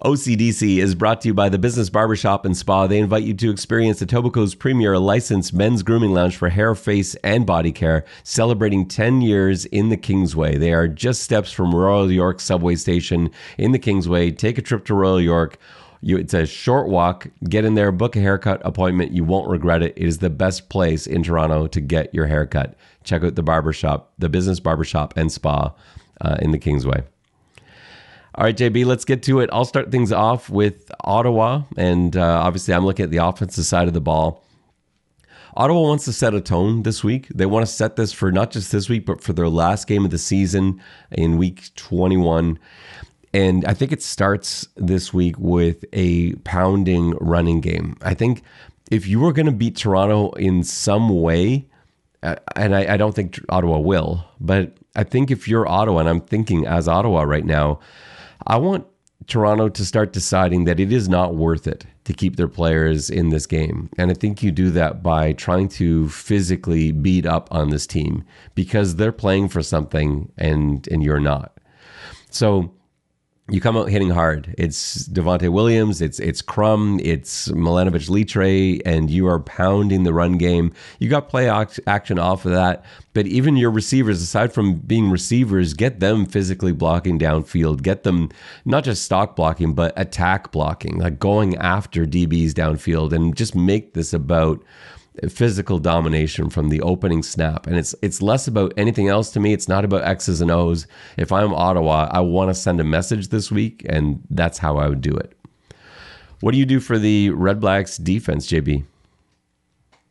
OCDC is brought to you by the Business Barbershop and Spa. They invite you to experience the Etobicoke's premier licensed men's grooming lounge for hair, face, and body care, celebrating 10 years in the Kingsway. They are just steps from Royal York subway station in the Kingsway. Take a trip to Royal York. You, it's a short walk. Get in there, book a haircut appointment. You won't regret it. It is the best place in Toronto to get your haircut. Check out the barbershop, the business barbershop and spa uh, in the Kingsway. All right, JB, let's get to it. I'll start things off with Ottawa. And uh, obviously, I'm looking at the offensive side of the ball. Ottawa wants to set a tone this week. They want to set this for not just this week, but for their last game of the season in week 21. And I think it starts this week with a pounding running game. I think if you were going to beat Toronto in some way, uh, and I, I don't think Ottawa will, but I think if you're Ottawa, and I'm thinking as Ottawa right now, I want Toronto to start deciding that it is not worth it to keep their players in this game. And I think you do that by trying to physically beat up on this team because they're playing for something and and you're not. So you come out hitting hard. It's Devonte Williams, it's it's Crum, it's Milanovic Litre, and you are pounding the run game. You got play action off of that, but even your receivers, aside from being receivers, get them physically blocking downfield. Get them not just stock blocking, but attack blocking, like going after DBs downfield, and just make this about physical domination from the opening snap. And it's it's less about anything else to me. It's not about X's and O's. If I'm Ottawa, I want to send a message this week, and that's how I would do it. What do you do for the Red Blacks defense, JB?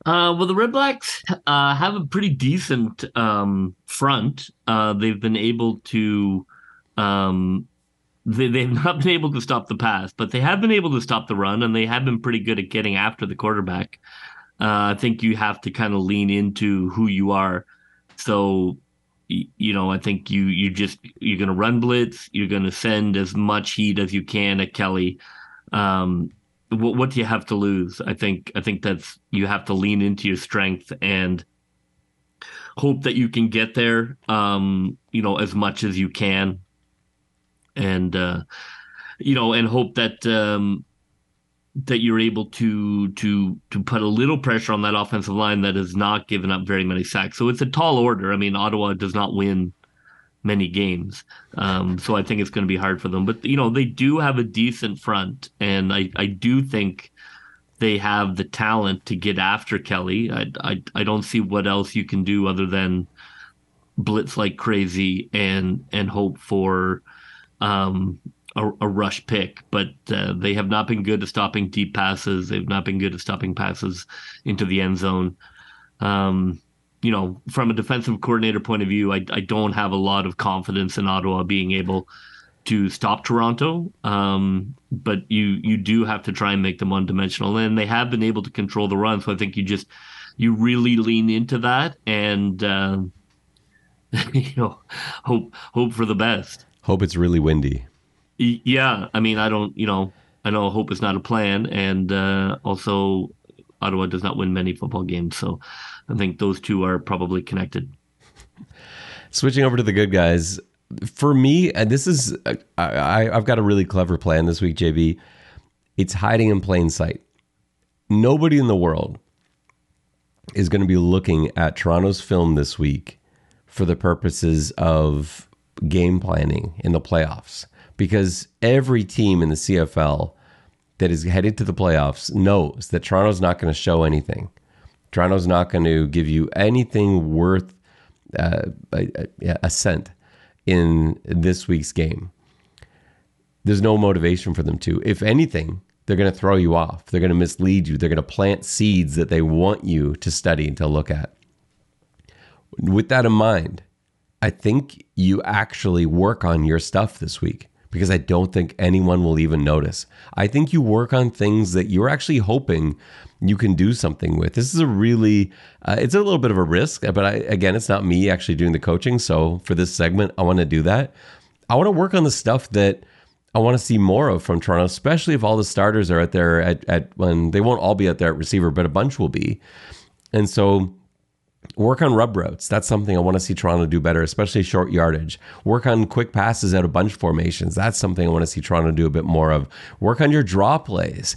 Uh, well, the Red Blacks uh, have a pretty decent um, front. Uh, they've been able to um, they, they've not been able to stop the pass, but they have been able to stop the run, and they have been pretty good at getting after the quarterback. Uh, I think you have to kind of lean into who you are. So, you know, I think you you just you're going to run blitz. You're going to send as much heat as you can at Kelly. Um, what, what do you have to lose? I think I think that's you have to lean into your strength and hope that you can get there. Um, you know, as much as you can, and uh, you know, and hope that um, that you're able to to to put a little pressure on that offensive line that has not given up very many sacks. So it's a tall order. I mean, Ottawa does not win many games, um, so I think it's going to be hard for them. But you know, they do have a decent front, and I I do think they have the talent to get after Kelly. I I I don't see what else you can do other than blitz like crazy and and hope for um a, a rush pick, but uh, they have not been good at stopping deep passes. They've not been good at stopping passes into the end zone. Um, you know, from a defensive coordinator point of view, I, I don't have a lot of confidence in Ottawa being able to stop Toronto. Um, but you you do have to try and make them one dimensional, and they have been able to control the run. So I think you just you really lean into that and uh, you know hope hope for the best. Hope it's really windy. Yeah, I mean, I don't, you know, I know hope is not a plan, and uh, also Ottawa does not win many football games, so I think those two are probably connected. Switching over to the good guys, for me, and this is, I, I've got a really clever plan this week, JB. It's hiding in plain sight. Nobody in the world is going to be looking at Toronto's film this week for the purposes of game planning in the playoffs because every team in the CFL that is headed to the playoffs knows that Toronto's not going to show anything. Toronto's not going to give you anything worth uh, a, a cent in this week's game. There's no motivation for them to. If anything, they're going to throw you off. They're going to mislead you. They're going to plant seeds that they want you to study and to look at. With that in mind, I think you actually work on your stuff this week because I don't think anyone will even notice. I think you work on things that you're actually hoping you can do something with. This is a really, uh, it's a little bit of a risk, but I, again, it's not me actually doing the coaching. So for this segment, I want to do that. I want to work on the stuff that I want to see more of from Toronto, especially if all the starters are out there at, at when they won't all be out there at receiver, but a bunch will be. And so Work on rub routes. That's something I want to see Toronto do better, especially short yardage. Work on quick passes out of bunch formations. That's something I want to see Toronto do a bit more of. Work on your draw plays.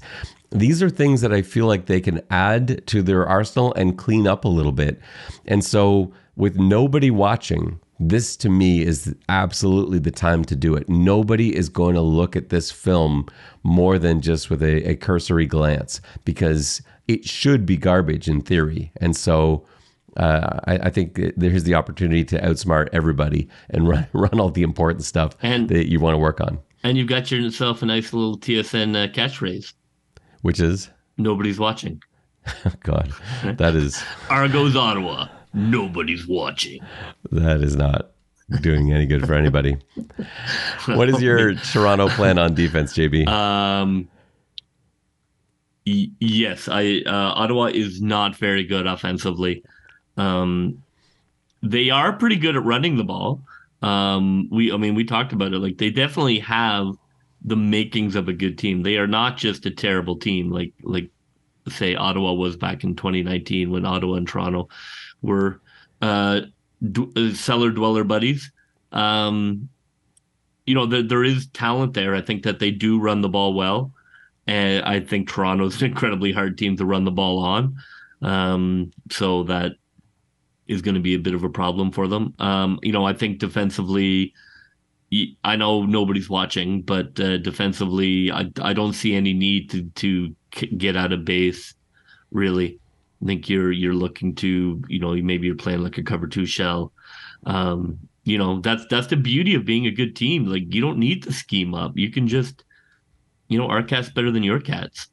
These are things that I feel like they can add to their arsenal and clean up a little bit. And so, with nobody watching, this to me is absolutely the time to do it. Nobody is going to look at this film more than just with a, a cursory glance because it should be garbage in theory. And so, uh, I, I, think there's the opportunity to outsmart everybody and run run all the important stuff and, that you want to work on. And you've got yourself a nice little TSN uh, catchphrase, which is nobody's watching. God, that is Argos Ottawa. Nobody's watching. That is not doing any good for anybody. what is your Toronto plan on defense, JB? Um, y- yes, I uh, Ottawa is not very good offensively. Um, they are pretty good at running the ball. Um, we, I mean, we talked about it. Like they definitely have the makings of a good team. They are not just a terrible team, like like say Ottawa was back in 2019 when Ottawa and Toronto were uh, d- uh, cellar dweller buddies. Um, you know, there, there is talent there. I think that they do run the ball well, and I think Toronto's an incredibly hard team to run the ball on. Um, so that is going to be a bit of a problem for them. Um, you know, I think defensively, I know nobody's watching, but uh, defensively, I, I don't see any need to to get out of base. Really, I think you're you're looking to you know maybe you're playing like a cover two shell. Um, you know that's that's the beauty of being a good team. Like you don't need to scheme up. You can just you know our cat's better than your cats.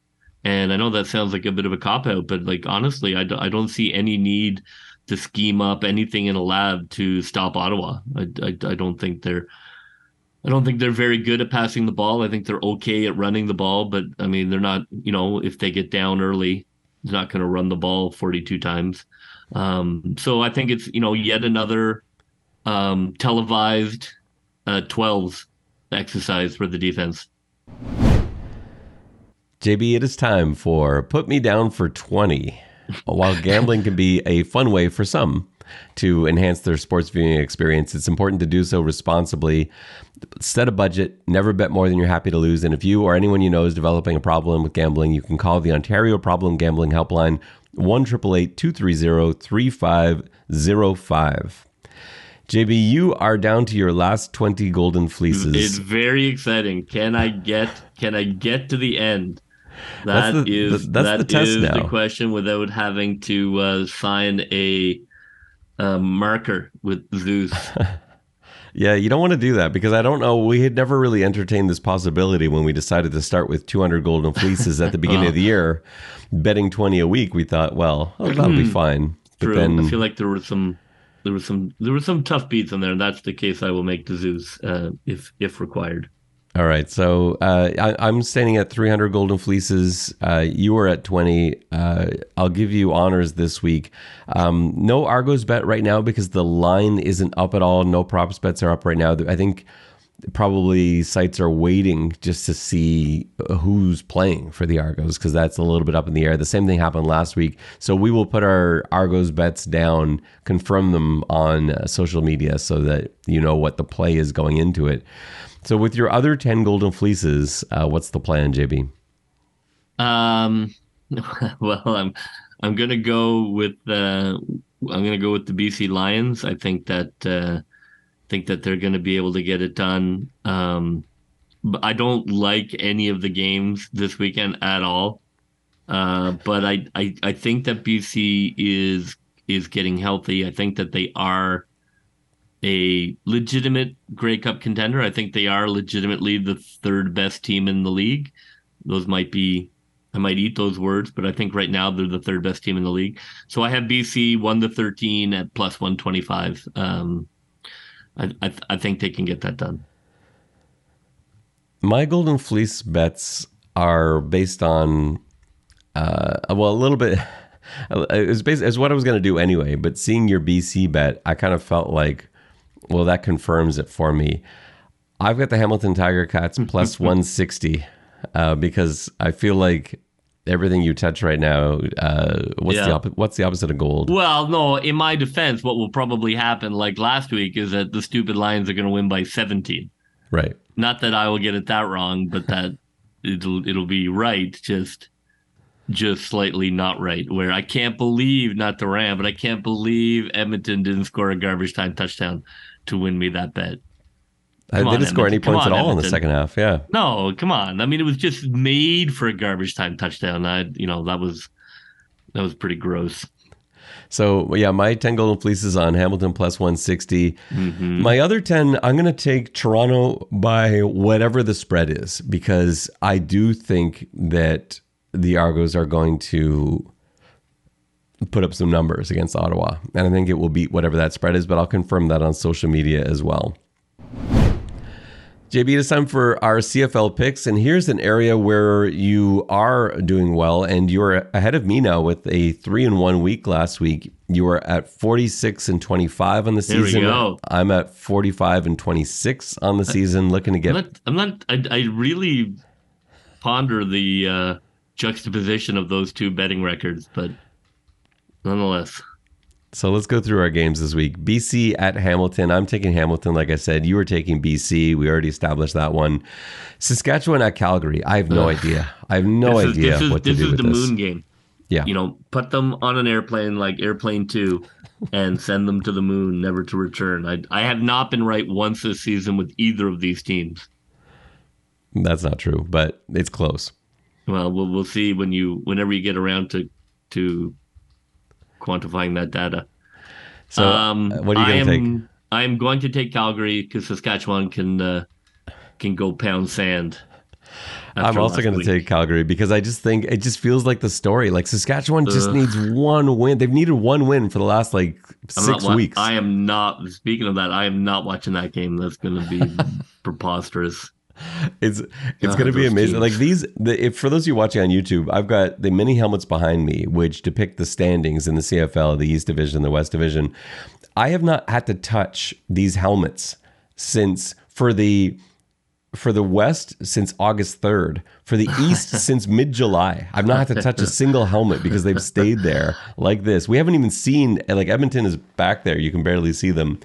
And I know that sounds like a bit of a cop out, but like honestly, I, d- I don't see any need to scheme up anything in a lab to stop Ottawa. I, I, I don't think they're I don't think they're very good at passing the ball. I think they're okay at running the ball, but I mean, they're not, you know, if they get down early, they're not going to run the ball 42 times. Um, so I think it's, you know, yet another um, televised uh, 12s exercise for the defense. JB, it is time for Put Me Down for 20. While gambling can be a fun way for some to enhance their sports viewing experience, it's important to do so responsibly. Set a budget, never bet more than you're happy to lose. And if you or anyone you know is developing a problem with gambling, you can call the Ontario Problem Gambling Helpline 1 230 3505. JB, you are down to your last 20 golden fleeces. It's very exciting. Can I get can I get to the end? That That's the- is that's that the test is now. the question without having to uh, sign a, uh marker with Zeus. Yeah, you don't want to do that because I don't know. We had never really entertained this possibility when we decided to start with 200 golden fleeces at the beginning of the year, betting 20 a week. We thought, well, oh, that'll be fine. But True. then, I feel like there were some there were some there were some tough beats in there, and that's the case I will make to Zeus uh, if if required. All right. So uh, I, I'm standing at 300 golden fleeces. Uh, you are at 20. Uh, I'll give you honors this week. Um, no Argos bet right now because the line isn't up at all. No props bets are up right now. I think probably sites are waiting just to see who's playing for the Argos because that's a little bit up in the air. The same thing happened last week. So we will put our Argos bets down, confirm them on uh, social media so that you know what the play is going into it. So with your other 10 golden fleeces, uh, what's the plan, JB? Um, well, I'm I'm gonna go with uh, I'm gonna go with the BC Lions. I think that uh, think that they're gonna be able to get it done. Um, I don't like any of the games this weekend at all. Uh, but I, I I think that BC is is getting healthy. I think that they are a legitimate Grey Cup contender. I think they are legitimately the third best team in the league. Those might be I might eat those words, but I think right now they're the third best team in the league. So I have BC one to thirteen at plus one twenty five. Um, I, I I think they can get that done. My golden fleece bets are based on, uh, well, a little bit. It was based as what I was going to do anyway. But seeing your BC bet, I kind of felt like, well, that confirms it for me. I've got the Hamilton Tiger Cats plus 160 uh, because I feel like everything you touch right now. Uh, what's the Yeah. opposite? What's the opposite of gold? Well, no, in my defense, what will probably happen, like last week, is that the stupid Lions are going to win by seventeen. Right. Not that I will get it that wrong, but that it'll it'll be right, just just slightly not right. Where I can't believe not the Ram, but I can't believe Edmonton didn't score a garbage time touchdown to win me that bet. I Come on, didn't score any Edmonton. Come points at on, all in the second half. Yeah. No, come on. I mean, it was just made for a garbage time touchdown. I, you know, that was that was pretty gross. So yeah, my ten golden fleeces on Hamilton plus one Mm-hmm. My other ten, I'm going to take Toronto by whatever the spread is because I do think that the Argos are going to put up some numbers against Ottawa, and I think it will beat whatever that spread is. But I'll confirm that on social media as well. JB, it's time for our CFL picks, and here's an area where you are doing well, and you're ahead of me now with a three and one week last week. You were at 46 and 25 on the There we season. go. I'm at 45 and 26 on the season, looking to I'm get. not. I'm not I, I really ponder the uh, juxtaposition of those two betting records, but nonetheless, So let's go through our games this week. BC at Hamilton. I'm taking Hamilton, like I said. You were taking BC. We already established that one. Saskatchewan at Calgary. I have no idea. I have no this is, idea this is, what to this do is with the this. moon game. Yeah. You know, put them on an airplane like Airplane Two, and send them to the moon, never to return. I I have not been right once this season with either of these teams. That's not true, but it's close. Well, we'll we'll see when you whenever you get around to to quantifying that data. So, uh, what are you going to take? I am going to take Calgary because Saskatchewan can uh, can go pound sand. I'm also going to take Calgary because I just think it just feels like the story. Like Saskatchewan just needs one win. They've needed one win for the last like 6 weeks. I am not. Speaking of that, I am not watching that game. That's going to be preposterous. It's it's going to be amazing. Teams. Like these, the, if for those of you watching on YouTube, I've got the mini helmets behind me, which depict the standings in the CFL, the East Division, the West Division. I have not had to touch these helmets since for the for the West since August 3rd. For the East since mid July. I've not had to touch a single helmet because they've stayed there like this. We haven't even seen, like Edmonton is back there. You can barely see them.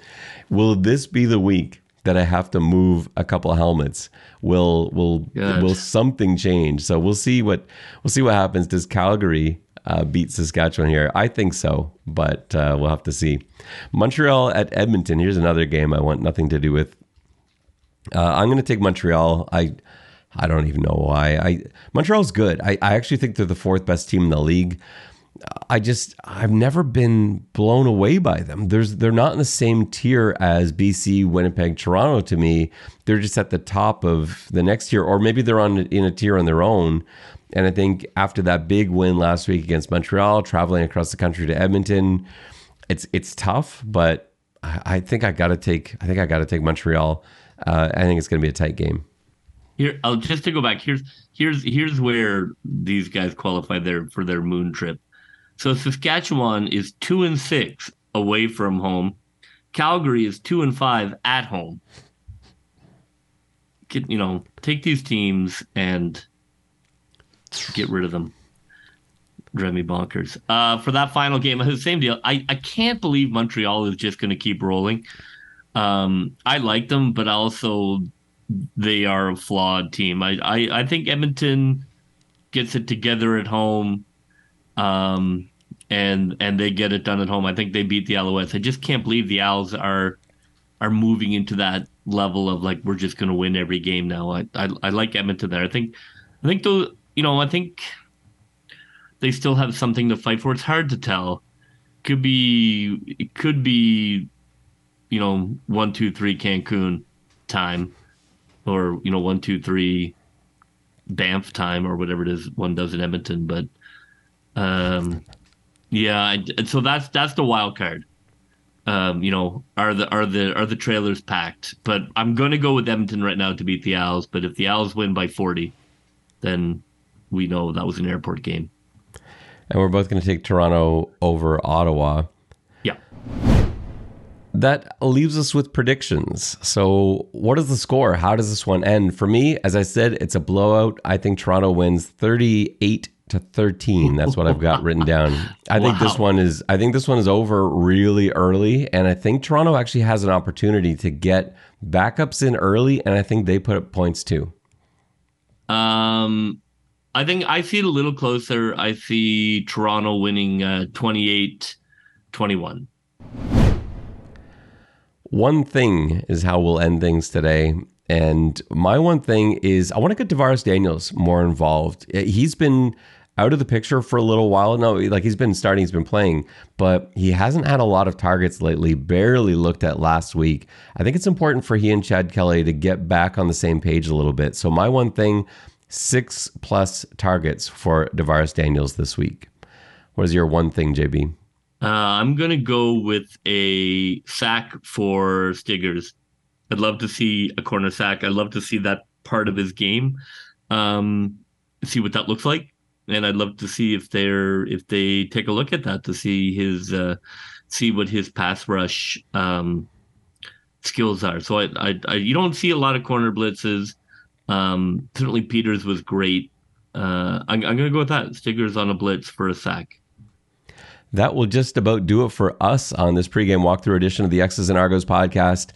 Will this be the week that I have to move a couple helmets? Will will Good. will something change? So we'll see what we'll see what happens. Does Calgary uh, beat Saskatchewan here? I think so, but uh, we'll have to see. Montreal at Edmonton. Here's another game I want nothing to do with uh, I'm going to take Montreal. I I don't even know why. I Montreal's good. I, I actually think they're the fourth best team in the league. I just I've never been blown away by them. There's they're not in the same tier as BC, Winnipeg, Toronto to me. They're just at the top of the next tier, or maybe they're on in a tier on their own. And I think after that big win last week against Montreal, traveling across the country to Edmonton, it's it's tough, but I, I think I got to take I think I got to take Montreal uh, I think it's going to be a tight game. Here, I'll just to go back. Here's here's here's where these guys qualify their for their moon trip. So Saskatchewan is two and six away from home. Calgary is two and five at home. Get you know, take these teams and get rid of them. Drive me bonkers. Uh, for that final game, the same deal. I, I can't believe Montreal is just going to keep rolling. Um, I like them, but also they are a flawed team. I, I, I think Edmonton gets it together at home, um, and and they get it done at home. I think they beat the Alouettes. I just can't believe the Owls are are moving into that level of like we're just going to win every game now. I, I I like Edmonton there. I think I think though you know I think they still have something to fight for. It's hard to tell. Could be it could be you know, one, two, three Cancun time, or you know, one, two, three Banff time, or whatever it is one does in Edmonton. But um, yeah, so that's that's the wild card. Um, you know, are the are the are the trailers packed? But I'm going to go with Edmonton right now to beat the Owls. But if the Owls win by 40, then we know that was an airport game. And we're both going to take Toronto over Ottawa. Yeah that leaves us with predictions. So, what is the score? How does this one end? For me, as I said, it's a blowout. I think Toronto wins 38 to 13. That's what I've got written down. I wow. think this one is I think this one is over really early and I think Toronto actually has an opportunity to get backups in early and I think they put up points too. Um I think I see it a little closer. I see Toronto winning uh, 28 21. One thing is how we'll end things today. And my one thing is I want to get DaVaris Daniels more involved. He's been out of the picture for a little while. No, like he's been starting, he's been playing, but he hasn't had a lot of targets lately. Barely looked at last week. I think it's important for he and Chad Kelly to get back on the same page a little bit. So my one thing, six plus targets for DaVaris Daniels this week. What is your one thing, JB? Uh, I'm going to go with a sack for Stiggers. I'd love to see a corner sack. I'd love to see that part of his game. Um, see what that looks like, and I'd love to see if they're if they take a look at that to see his uh, see what his pass rush um, skills are. So I, I, I, you don't see a lot of corner blitzes. Um, certainly Peters was great. Uh, I'm, I'm going to go with that. Stiggers on a blitz for a sack. That will just about do it for us on this pregame walkthrough edition of the X's and Argos podcast.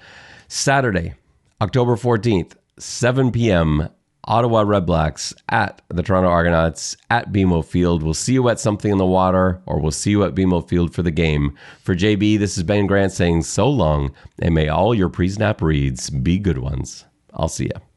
Saturday, October 14th, 7 p.m., Ottawa Redblacks at the Toronto Argonauts at BMO Field. We'll see you at something in the water, or we'll see you at BMO Field for the game. For JB, this is Ben Grant saying so long, and may all your pre snap reads be good ones. I'll see you.